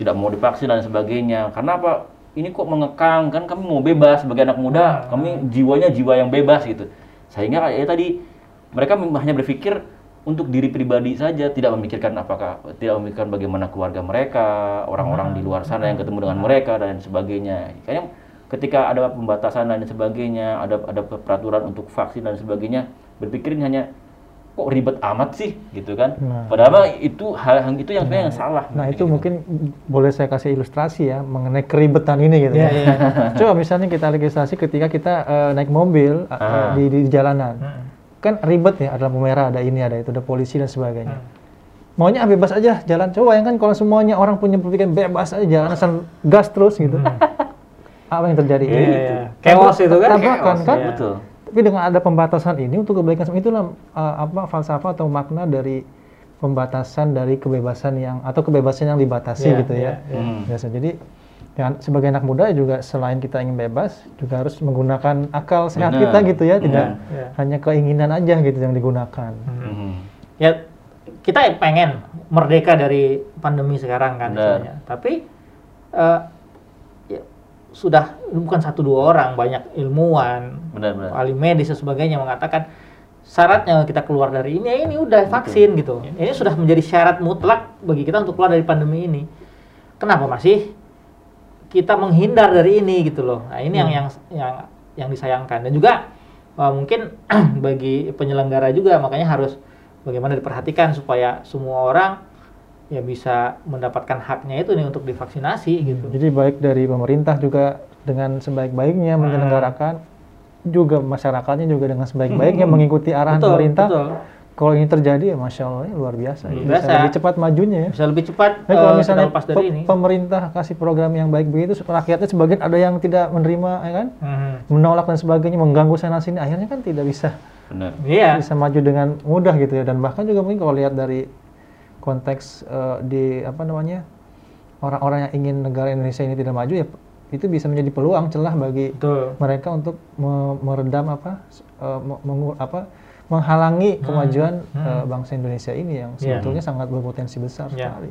Speaker 4: tidak mau divaksin dan sebagainya. Karena apa? Ini kok mengekang kan kami mau bebas sebagai anak muda. Kami jiwanya jiwa yang bebas gitu. Sehingga kayak tadi mereka hanya berpikir untuk diri pribadi saja tidak memikirkan apakah tidak memikirkan bagaimana keluarga mereka orang-orang di luar sana yang ketemu dengan mereka dan sebagainya. Kayaknya ketika ada pembatasan dan sebagainya ada ada peraturan untuk vaksin dan sebagainya berpikirin hanya kok ribet amat sih gitu kan
Speaker 5: Nah.
Speaker 4: padahal itu hal hal itu yang sebenarnya yang salah
Speaker 5: Nah itu
Speaker 4: Gitu.
Speaker 5: mungkin boleh saya kasih ilustrasi ya mengenai keribetan ini gitu
Speaker 3: Iya,
Speaker 5: ya.
Speaker 3: iya. (laughs)
Speaker 5: Coba misalnya kita legislasi ketika kita eh, naik mobil eh,
Speaker 4: Ah.
Speaker 5: di, di jalanan,
Speaker 3: Mhm.
Speaker 5: kan ribet ya, ada lampu merah, ada ini, ada itu, ada polisi dan sebagainya.
Speaker 3: Hmm.
Speaker 5: Maunya ah, bebas aja jalan. Coba yang kan kalau semuanya orang punya pemikiran bebas aja jalan asal gas terus gitu. (laughs) Apa yang terjadi?
Speaker 3: Iya, iya. Chaos itu kan?
Speaker 5: Tabrakan
Speaker 3: Chaos,
Speaker 5: kan?
Speaker 3: iya.
Speaker 4: betul
Speaker 5: Tapi dengan ada pembatasan ini untuk kebaikan semua itulah uh, apa falsafah atau makna dari pembatasan dari kebebasan yang atau kebebasan yang dibatasi
Speaker 3: Iya,
Speaker 5: gitu ya.
Speaker 3: iya.
Speaker 4: Hmm.
Speaker 5: Biasa. Jadi ya, sebagai anak muda juga selain kita ingin bebas juga harus menggunakan akal sehat
Speaker 4: Benar.
Speaker 5: kita gitu ya, tidak
Speaker 3: Iya.
Speaker 5: hanya keinginan aja gitu yang digunakan.
Speaker 4: Mhm.
Speaker 3: Ya kita pengen merdeka dari pandemi sekarang kan istilahnya. Tapi eh, ya, sudah bukan satu dua orang, banyak ilmuwan,
Speaker 4: benar benar
Speaker 3: ahli medis dan sebagainya mengatakan syaratnya kita keluar dari ini ya ini udah vaksin gitu. Ini sudah menjadi syarat mutlak bagi kita untuk keluar dari pandemi ini. Kenapa masih kita menghindar dari ini gitu loh. Nah, ini yang yang yang yang disayangkan dan juga uh, mungkin (clears throat) bagi penyelenggara juga makanya harus bagaimana diperhatikan supaya semua orang ya bisa mendapatkan haknya itu nih untuk divaksinasi gitu.
Speaker 5: Jadi baik dari pemerintah juga dengan sebaik-baiknya
Speaker 3: Hmm.
Speaker 5: menyelenggarakan juga masyarakatnya juga dengan sebaik-baiknya mengikuti arahan
Speaker 3: Betul,
Speaker 5: pemerintah.
Speaker 3: betul.
Speaker 5: Kalau ini terjadi ya masya Allah ini luar biasa.
Speaker 3: Luar
Speaker 5: Bisa
Speaker 3: biasa.
Speaker 5: lebih cepat majunya ya.
Speaker 3: Bisa lebih cepat
Speaker 5: Tapi kalau
Speaker 3: uh,
Speaker 5: misalnya
Speaker 3: lepas dari
Speaker 5: pe-
Speaker 3: ini.
Speaker 5: pemerintah kasih program yang baik begitu, rakyatnya sebagian ada yang tidak menerima, ya kan,
Speaker 3: Mhm.
Speaker 5: menolak dan sebagainya, mengganggu sana sini, akhirnya kan tidak bisa
Speaker 4: benar
Speaker 3: Iya.
Speaker 5: bisa maju dengan mudah gitu ya. Dan bahkan juga mungkin kalau lihat dari konteks eh, di apa namanya orang-orang yang ingin negara Indonesia ini tidak maju ya itu bisa menjadi peluang celah bagi
Speaker 3: Betul.
Speaker 5: mereka untuk me- meredam apa s- eh, me- mengu- apa menghalangi kemajuan eh, bangsa Indonesia ini yang
Speaker 3: Iya.
Speaker 5: sebetulnya sangat berpotensi besar
Speaker 3: Iya.
Speaker 5: sekali.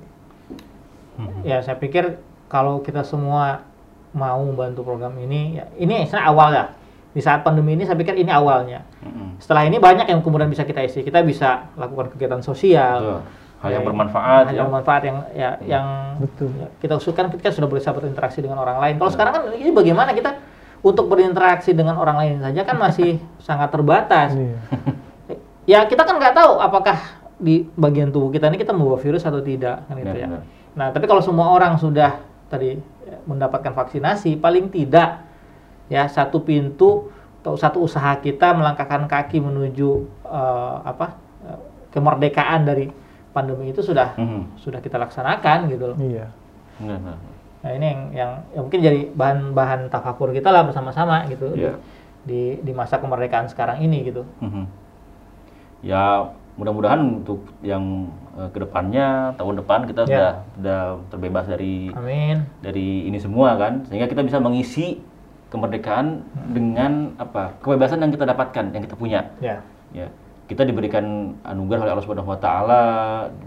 Speaker 3: Ya, saya pikir kalau kita semua mau membantu program ini, ya, ini sebenarnya awal ya. Di saat pandemi ini, saya pikir ini awalnya.
Speaker 4: Mhm.
Speaker 3: Setelah ini banyak yang kemudian bisa kita isi. Kita bisa lakukan kegiatan sosial,
Speaker 4: Betul. Hal yang
Speaker 3: Ya,
Speaker 4: bermanfaat
Speaker 3: hal
Speaker 4: ya.
Speaker 3: yang bermanfaat yang ya yang
Speaker 5: Betul.
Speaker 3: ya, kita usulkan ketika sudah berusaha berinteraksi dengan orang lain. Kalau sekarang kan ini bagaimana kita untuk berinteraksi dengan orang lain saja kan masih (laughs) sangat terbatas.
Speaker 5: Iya.
Speaker 3: Ya kita kan nggak tahu apakah di bagian tubuh kita ini kita membawa virus atau tidak kan gitu ya.
Speaker 4: benar.
Speaker 3: Nah tapi kalau semua orang sudah tadi ya, mendapatkan vaksinasi paling tidak ya satu pintu atau satu usaha kita melangkahkan kaki menuju eh, apa eh, kemerdekaan dari pandemi itu sudah
Speaker 4: Mhm.
Speaker 3: sudah kita laksanakan gitu loh.
Speaker 5: Iya.
Speaker 3: Nah ini yang, yang ya mungkin jadi bahan-bahan tafakur kita lah bersama-sama gitu di-
Speaker 4: Iya.
Speaker 3: di di masa kemerdekaan sekarang ini gitu.
Speaker 4: Mhm. Ya mudah-mudahan untuk yang eh, ke depannya tahun depan kita
Speaker 3: Ya.
Speaker 4: sudah sudah terbebas dari
Speaker 3: Amin.
Speaker 4: dari ini semua kan sehingga kita bisa mengisi kemerdekaan dengan apa kebebasan yang kita dapatkan yang kita punya
Speaker 3: Ya.
Speaker 4: ya kita diberikan anugerah oleh Allah Subhanahu Wa Taala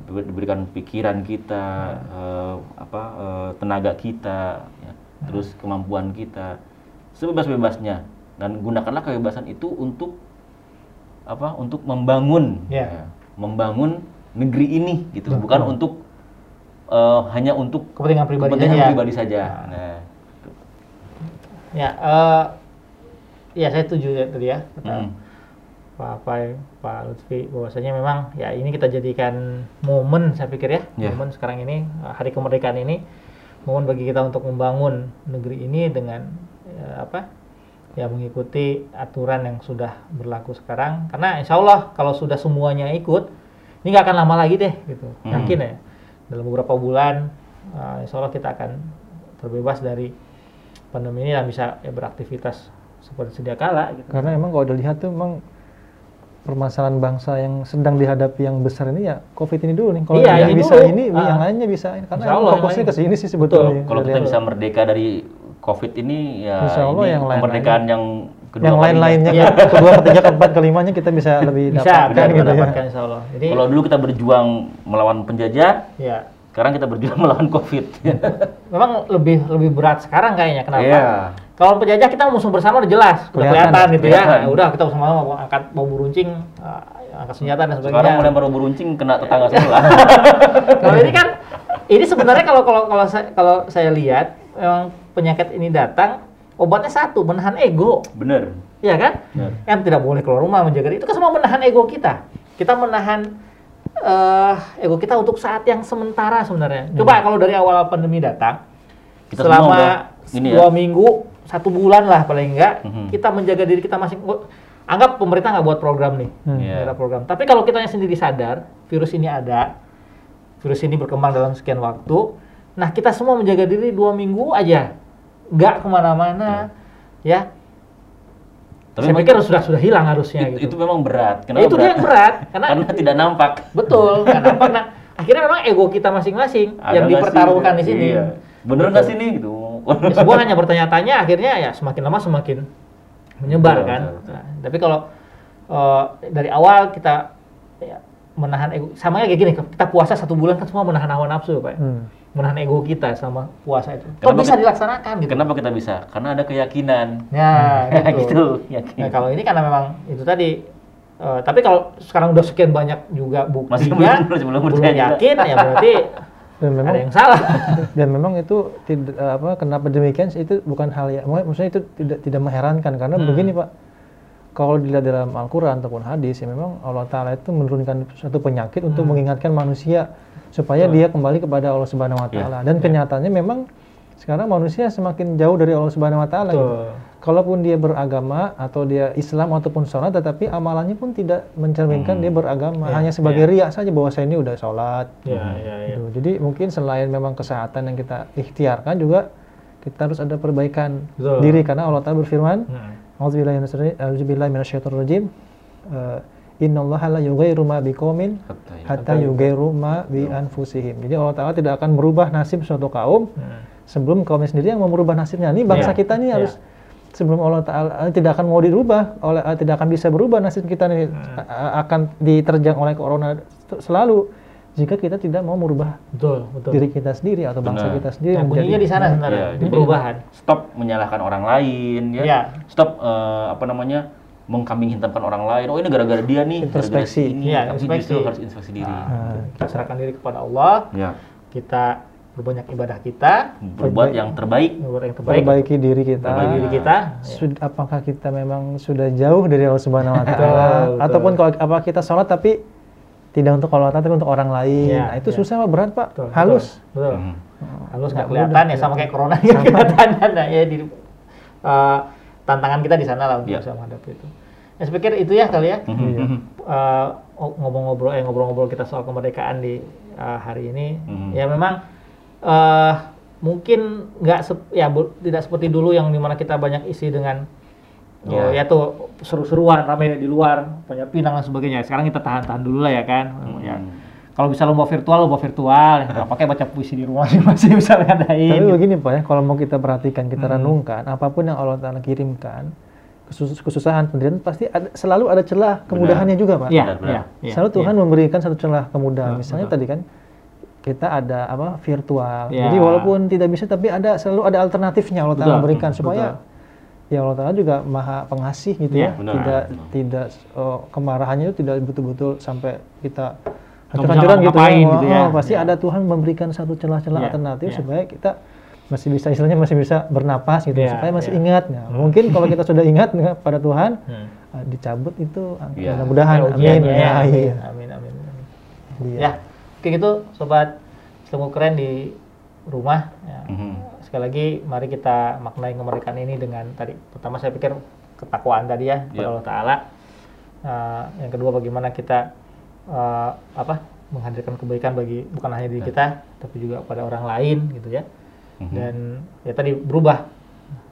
Speaker 4: diber- diberikan pikiran kita eh, apa eh, tenaga kita ya, terus kemampuan kita sebebas-bebasnya. Dan gunakanlah kebebasan itu untuk apa untuk membangun
Speaker 3: Ya.
Speaker 4: ya, membangun negeri ini gitu. Bukan untuk eh, hanya untuk
Speaker 3: Kepentingan pribadi
Speaker 4: kepentingan
Speaker 3: saja.
Speaker 4: pribadi saja. Nah.
Speaker 3: Ya, eh ya saya setuju ya tadi ya. Kata
Speaker 4: Mm.
Speaker 3: Pak Pai, Pak Lutfi bahwasanya memang ya ini kita jadikan momen saya pikir ya,
Speaker 4: Ya.
Speaker 3: momen sekarang ini hari kemerdekaan ini momen bagi kita untuk membangun negeri ini dengan eh, apa? Ya mengikuti aturan yang sudah berlaku sekarang karena insya Allah kalau sudah semuanya ikut ini nggak akan lama lagi deh gitu
Speaker 4: Hmm.
Speaker 3: yakin ya dalam beberapa bulan eh, insya Allah kita akan terbebas dari pandemi ini dan bisa ya, beraktivitas seperti sedia kala gitu.
Speaker 5: Karena emang kalau dilihat tuh emang permasalahan bangsa yang sedang dihadapi yang besar ini ya COVID ini dulu nih. Kalau
Speaker 3: Iya,
Speaker 5: yang
Speaker 3: ini
Speaker 5: bisa
Speaker 3: dulu.
Speaker 5: ini,
Speaker 3: Ah.
Speaker 5: yang lainnya bisa. Karena
Speaker 3: Allah, yang
Speaker 5: fokusnya ke sini sih sebetulnya.
Speaker 4: kalau kita bisa merdeka dari COVID ini ya
Speaker 5: Insya Allah
Speaker 4: ini
Speaker 5: yang
Speaker 4: kemerdekaan yang kedua
Speaker 5: yang lain-lainnya ke- kedua, ketiga, keempat, kelimanya kita bisa lebih
Speaker 3: Bisa,
Speaker 5: dapatkan
Speaker 3: bisa
Speaker 5: gitu ya.
Speaker 3: mendapatkan insya Allah. Jadi
Speaker 4: Kalau dulu kita berjuang melawan penjajah,
Speaker 3: ya
Speaker 4: sekarang kita berjuang (laughs) melawan COVID.
Speaker 3: memang lebih lebih berat sekarang kayaknya. Kenapa?
Speaker 4: Iya.
Speaker 3: Kalau penjajah kita musuh bersama udah jelas, udah
Speaker 5: Kelihatan,
Speaker 3: kelihatan gitu ya. Nah, udah kita bersama mau angkat bambu runcing, uh, angkat senjata dan
Speaker 4: Sekarang
Speaker 3: sebagainya.
Speaker 4: mulai baru beruncing kena tetangga sebelah. (laughs)
Speaker 3: kalau ini kan ini sebenarnya kalau kalau kalau saya kalau saya lihat memang penyakit ini datang obatnya satu menahan ego
Speaker 4: Bener.
Speaker 3: ya kan
Speaker 4: Bener.
Speaker 3: yang tidak boleh keluar rumah menjaga diri itu kan semua menahan ego kita kita menahan eh, ego kita untuk saat yang sementara sebenarnya. Coba kalau dari awal pandemi datang
Speaker 4: Kita
Speaker 3: selama
Speaker 4: ya.
Speaker 3: dua minggu satu bulan lah paling enggak
Speaker 4: Mhm.
Speaker 3: kita menjaga diri kita masing anggap pemerintah nggak buat program nih.
Speaker 5: Hmm.
Speaker 3: Ada program. Tapi kalau kitanya sendiri sadar virus ini ada virus ini berkembang dalam sekian waktu nah kita semua menjaga diri dua minggu aja. Nggak ke mana-mana ya
Speaker 4: Tapi
Speaker 3: saya pikir sudah sudah hilang harusnya
Speaker 4: itu,
Speaker 3: gitu
Speaker 4: itu memang berat.
Speaker 3: Ya,
Speaker 4: Kenapa
Speaker 3: itu dia yang berat (laughs) karena
Speaker 4: Karena tidak nampak.
Speaker 3: betul nggak nampak nah akhirnya memang ego kita masing-masing yang dipertaruhkan
Speaker 4: sih?
Speaker 3: di sini
Speaker 4: Iya. Bener nggak sih nih gitu?
Speaker 3: ya, semua hanya bertanya-tanya akhirnya ya semakin lama semakin menyebar
Speaker 4: Betul,
Speaker 3: kan
Speaker 4: betul, betul.
Speaker 3: Nah, tapi kalau eh, dari awal kita ya, menahan ego sama kayak gini kita puasa satu bulan kan semua menahan hawa nafsu pak
Speaker 5: Hmm.
Speaker 3: Menahan ego kita sama puasa itu kok
Speaker 4: Kenapa
Speaker 3: bisa
Speaker 4: kita-
Speaker 3: dilaksanakan gitu
Speaker 4: Kenapa kita bisa? Karena ada keyakinan.
Speaker 3: ya (laughs) gitu,
Speaker 4: gitu, yakin.
Speaker 3: Nah, kalau ini karena memang itu tadi eh, tapi kalau sekarang udah sekian banyak juga
Speaker 4: Masih
Speaker 3: buktinya
Speaker 4: belum- masih belum
Speaker 3: belum yakin ya berarti (laughs)
Speaker 5: Dan memang
Speaker 3: ada yang salah (laughs)
Speaker 5: dan memang itu tidak eh, apa kenapa demikian itu bukan hal yang maksudnya itu tidak tidak mengherankan karena
Speaker 3: Hmm.
Speaker 5: begini Pak kalau dilihat dalam Al-Quran ataupun hadis ya memang Allah Taala itu menurunkan suatu penyakit untuk
Speaker 3: Hmm.
Speaker 5: mengingatkan manusia supaya dia kembali kepada Allah Subhanahu Wa
Speaker 3: Iya.
Speaker 5: Taala dan kenyataannya memang sekarang manusia semakin jauh dari Allah Subhanahu Wa Taala gitu. Kalaupun dia beragama atau dia Islam ataupun sholat tetapi amalannya pun tidak mencerminkan
Speaker 3: Hmm.
Speaker 5: dia beragama
Speaker 3: Ya,
Speaker 5: hanya sebagai riak saja bahwa saya ini udah sholat
Speaker 3: ya ya ya
Speaker 5: Gitu. Jadi mungkin selain memang kesehatan yang kita ikhtiarkan juga kita harus ada perbaikan
Speaker 3: Betul.
Speaker 5: diri karena Allah Taala berfirman,
Speaker 3: Hmm.
Speaker 5: "Auzubillahi minasyaitonirrajim. Uh, Innallaha la yughayyiru ma biqaumin hatta yughayyiru ma bi anfusihim." Jadi Allah Taala tidak akan merubah nasib suatu kaum
Speaker 3: Hmm.
Speaker 5: sebelum kaumnya sendiri yang mau merubah nasibnya. Ini bangsa
Speaker 3: Iya,
Speaker 5: kita nih
Speaker 3: iya.
Speaker 5: harus sebelum Allah Taala eh, tidak akan mau dirubah oleh eh, tidak akan bisa berubah nasib kita nih
Speaker 3: Hmm.
Speaker 5: eh, akan diterjang oleh corona selalu jika kita tidak mau merubah
Speaker 3: betul betul
Speaker 5: diri kita sendiri atau bangsa
Speaker 4: Benar.
Speaker 5: kita sendiri
Speaker 3: Nah, kuncinya di sana sebenarnya
Speaker 4: Iya,
Speaker 3: di perubahan
Speaker 4: Stop menyalahkan orang lain ya.
Speaker 3: Iya.
Speaker 4: Stop eh, apa namanya? Mengkambing hitamkan orang lain. Oh ini gara-gara dia nih,
Speaker 5: Introspeksi.
Speaker 4: ini.
Speaker 3: Iya,
Speaker 4: Tapi
Speaker 3: introspeksi.
Speaker 4: justru harus introspeksi diri.
Speaker 3: Nah, kita serahkan diri kepada Allah,
Speaker 4: Ya,
Speaker 3: kita berbanyak ibadah kita,
Speaker 4: berbuat yang terbaik.
Speaker 3: berbuat yang terbaik,
Speaker 5: Perbaiki diri kita.
Speaker 3: perbaiki diri kita.
Speaker 5: Sud- apakah kita memang sudah jauh dari Allah Subhanahu wa taala ataupun kalau apa kita sholat tapi tidak untuk Allah Taala tapi untuk orang lain.
Speaker 3: Iya,
Speaker 5: nah, itu
Speaker 3: iya.
Speaker 5: susah Pak, berat, Pak.
Speaker 3: Betul,
Speaker 5: Halus.
Speaker 3: Betul. betul.
Speaker 4: Mhm.
Speaker 3: Halus nggak kelihatan
Speaker 5: mudah,
Speaker 3: ya sama kayak corona (laughs) nggak kelihatan nah, ya di eh, tantangan kita di sana lah untuk
Speaker 4: Iya.
Speaker 3: bisa menghadapi itu. Ya, saya pikir itu ya kali ya.
Speaker 4: Mhm, mhm.
Speaker 3: Eh, ngobrol-ngobrol eh ngobrol-ngobrol kita soal kemerdekaan di eh, hari ini
Speaker 4: Mhm.
Speaker 3: ya memang eh mungkin nggak sep- ya bu- tidak seperti dulu yang di mana kita banyak isi dengan
Speaker 4: Ya.
Speaker 3: ya, ya tuh seru-seruan ramai di luar banyak pinang dan sebagainya sekarang kita tahan-tahan dulu lah ya kan ya
Speaker 4: Mhm.
Speaker 3: kalau bisa lomba virtual lomba virtual nggak pakai baca puisi di rumah (laughs) sih masih bisa ngadain
Speaker 5: Tapi
Speaker 3: gitu.
Speaker 5: begini Pak ya, kalau mau kita perhatikan, kita
Speaker 3: Hmm.
Speaker 5: renungkan, apa pun yang Allah Taala kirimkan, kesusahan, penderitaan pasti ada, selalu ada celah kemudahannya juga Pak.
Speaker 3: Iya,
Speaker 4: Benar, benar.
Speaker 3: iya,
Speaker 5: Selalu Tuhan
Speaker 3: iya.
Speaker 5: memberikan satu celah kemudahan.
Speaker 3: Betul,
Speaker 5: Misalnya
Speaker 3: betul.
Speaker 5: tadi kan kita ada apa virtual.
Speaker 3: Ya.
Speaker 5: Jadi walaupun tidak bisa tapi ada selalu ada alternatifnya Allah Taala memberikan
Speaker 3: betul.
Speaker 5: supaya ya Allah Taala juga maha pengasih gitu
Speaker 3: Iya,
Speaker 5: ya.
Speaker 4: benar.
Speaker 5: Tidak
Speaker 4: Benar.
Speaker 5: tidak oh, kemarahannya itu tidak betul-betul sampai kita hancur-hancuran gitu ya.
Speaker 3: ngapain
Speaker 5: Oh,
Speaker 3: gitu ya.
Speaker 5: oh, pasti
Speaker 3: Ya.
Speaker 5: ada Tuhan memberikan satu celah-celah
Speaker 3: Iya,
Speaker 5: alternatif
Speaker 3: iya.
Speaker 5: supaya kita masih bisa istilahnya masih bisa bernapas gitu
Speaker 3: Iya,
Speaker 5: supaya masih
Speaker 3: iya.
Speaker 5: ingat. Nah, mungkin kalau kita (laughs) sudah ingat dengan- pada Tuhan
Speaker 3: Hmm.
Speaker 5: ah, dicabut itu ah,
Speaker 4: Iya.
Speaker 5: mudah-mudahan
Speaker 3: Ya,
Speaker 5: amin. Ya,
Speaker 3: ya,
Speaker 5: iya.
Speaker 3: amin, amin, amin.
Speaker 5: Iya.
Speaker 3: Ya, oke gitu sobat Islamku keren di rumah. Ya.
Speaker 4: Mhm.
Speaker 3: Sekali lagi mari kita maknai kemerdekaan ini dengan tadi pertama saya pikir ketakwaan tadi ya kepada
Speaker 4: Ya.
Speaker 3: Allah Taala. Uh, yang kedua bagaimana kita uh, apa menghadirkan kebaikan bagi bukan hanya diri
Speaker 4: Ya.
Speaker 3: kita tapi juga pada orang lain gitu ya.
Speaker 4: Mhm.
Speaker 3: Dan ya tadi berubah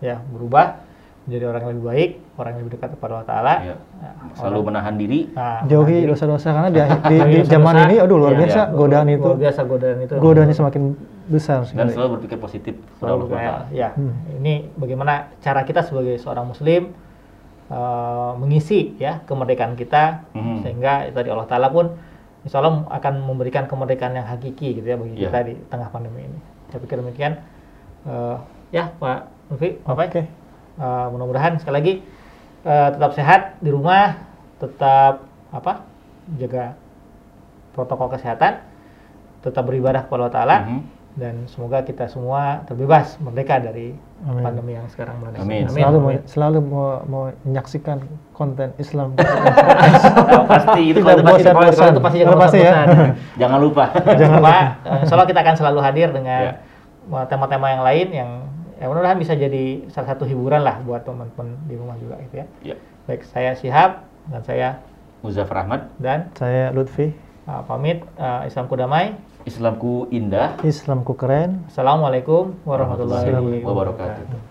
Speaker 3: ya berubah menjadi orang yang lebih baik, orang yang lebih dekat kepada Allah Taala.
Speaker 4: Iya.
Speaker 3: Ya,
Speaker 4: Selalu
Speaker 3: orang-
Speaker 4: menahan diri.
Speaker 3: nah,
Speaker 5: Jauhi dosa-dosa karena di, di,
Speaker 3: Jauhi
Speaker 5: di
Speaker 3: dosa-dosa.
Speaker 5: zaman ini aduh luar
Speaker 3: Iya,
Speaker 5: biasa
Speaker 3: iya.
Speaker 5: godaan itu.
Speaker 3: Luar biasa godaan itu.
Speaker 5: Godaannya semakin besar
Speaker 4: Dan
Speaker 5: sekali.
Speaker 4: selalu berpikir positif kepada
Speaker 3: Selalu
Speaker 4: Taala.
Speaker 3: ya
Speaker 5: Hmm.
Speaker 3: ini bagaimana cara kita sebagai seorang muslim eh, mengisi ya kemerdekaan kita
Speaker 4: Mhm.
Speaker 3: sehingga ya tadi Allah Taala pun Insya Allah akan memberikan kemerdekaan yang hakiki gitu ya bagi
Speaker 4: Iya.
Speaker 3: kita di tengah pandemi ini. Saya pikir demikian. Eh, ya Pak Lutfi, Pak.
Speaker 5: Oke.
Speaker 3: Eh, mudah-mudahan sekali lagi eh, tetap sehat di rumah, tetap apa jaga protokol kesehatan, tetap beribadah kepada Allah Taala
Speaker 4: Mhm.
Speaker 3: dan semoga kita semua terbebas merdeka dari
Speaker 5: Amin.
Speaker 3: pandemi yang sekarang melanda.
Speaker 4: Amin.
Speaker 5: Selalu mau, selalu mau, mau menyaksikan konten Islam. (laughs)
Speaker 3: Pasti itu kalau pasti itu pasti jangan
Speaker 5: pasti ya. (laughs)
Speaker 4: Jangan lupa.
Speaker 3: Jangan lupa, eh, insya Allah kita akan selalu hadir dengan
Speaker 4: Ya.
Speaker 3: Tema-tema yang lain yang ya mudah-mudahan bisa jadi salah satu hiburan lah buat teman-teman di rumah juga gitu ya.
Speaker 4: Ya.
Speaker 3: Baik, saya Syihab dan saya
Speaker 4: Muzaffar Ahmad,
Speaker 3: dan
Speaker 5: Saya Lutfi.
Speaker 3: uh, pamit uh, Islamku damai.
Speaker 4: Islamku indah.
Speaker 5: Islamku keren.
Speaker 3: Assalamualaikum warahmatullahi
Speaker 4: Warahmatullahi
Speaker 3: wabarakatuh.
Speaker 4: wabarakatuh.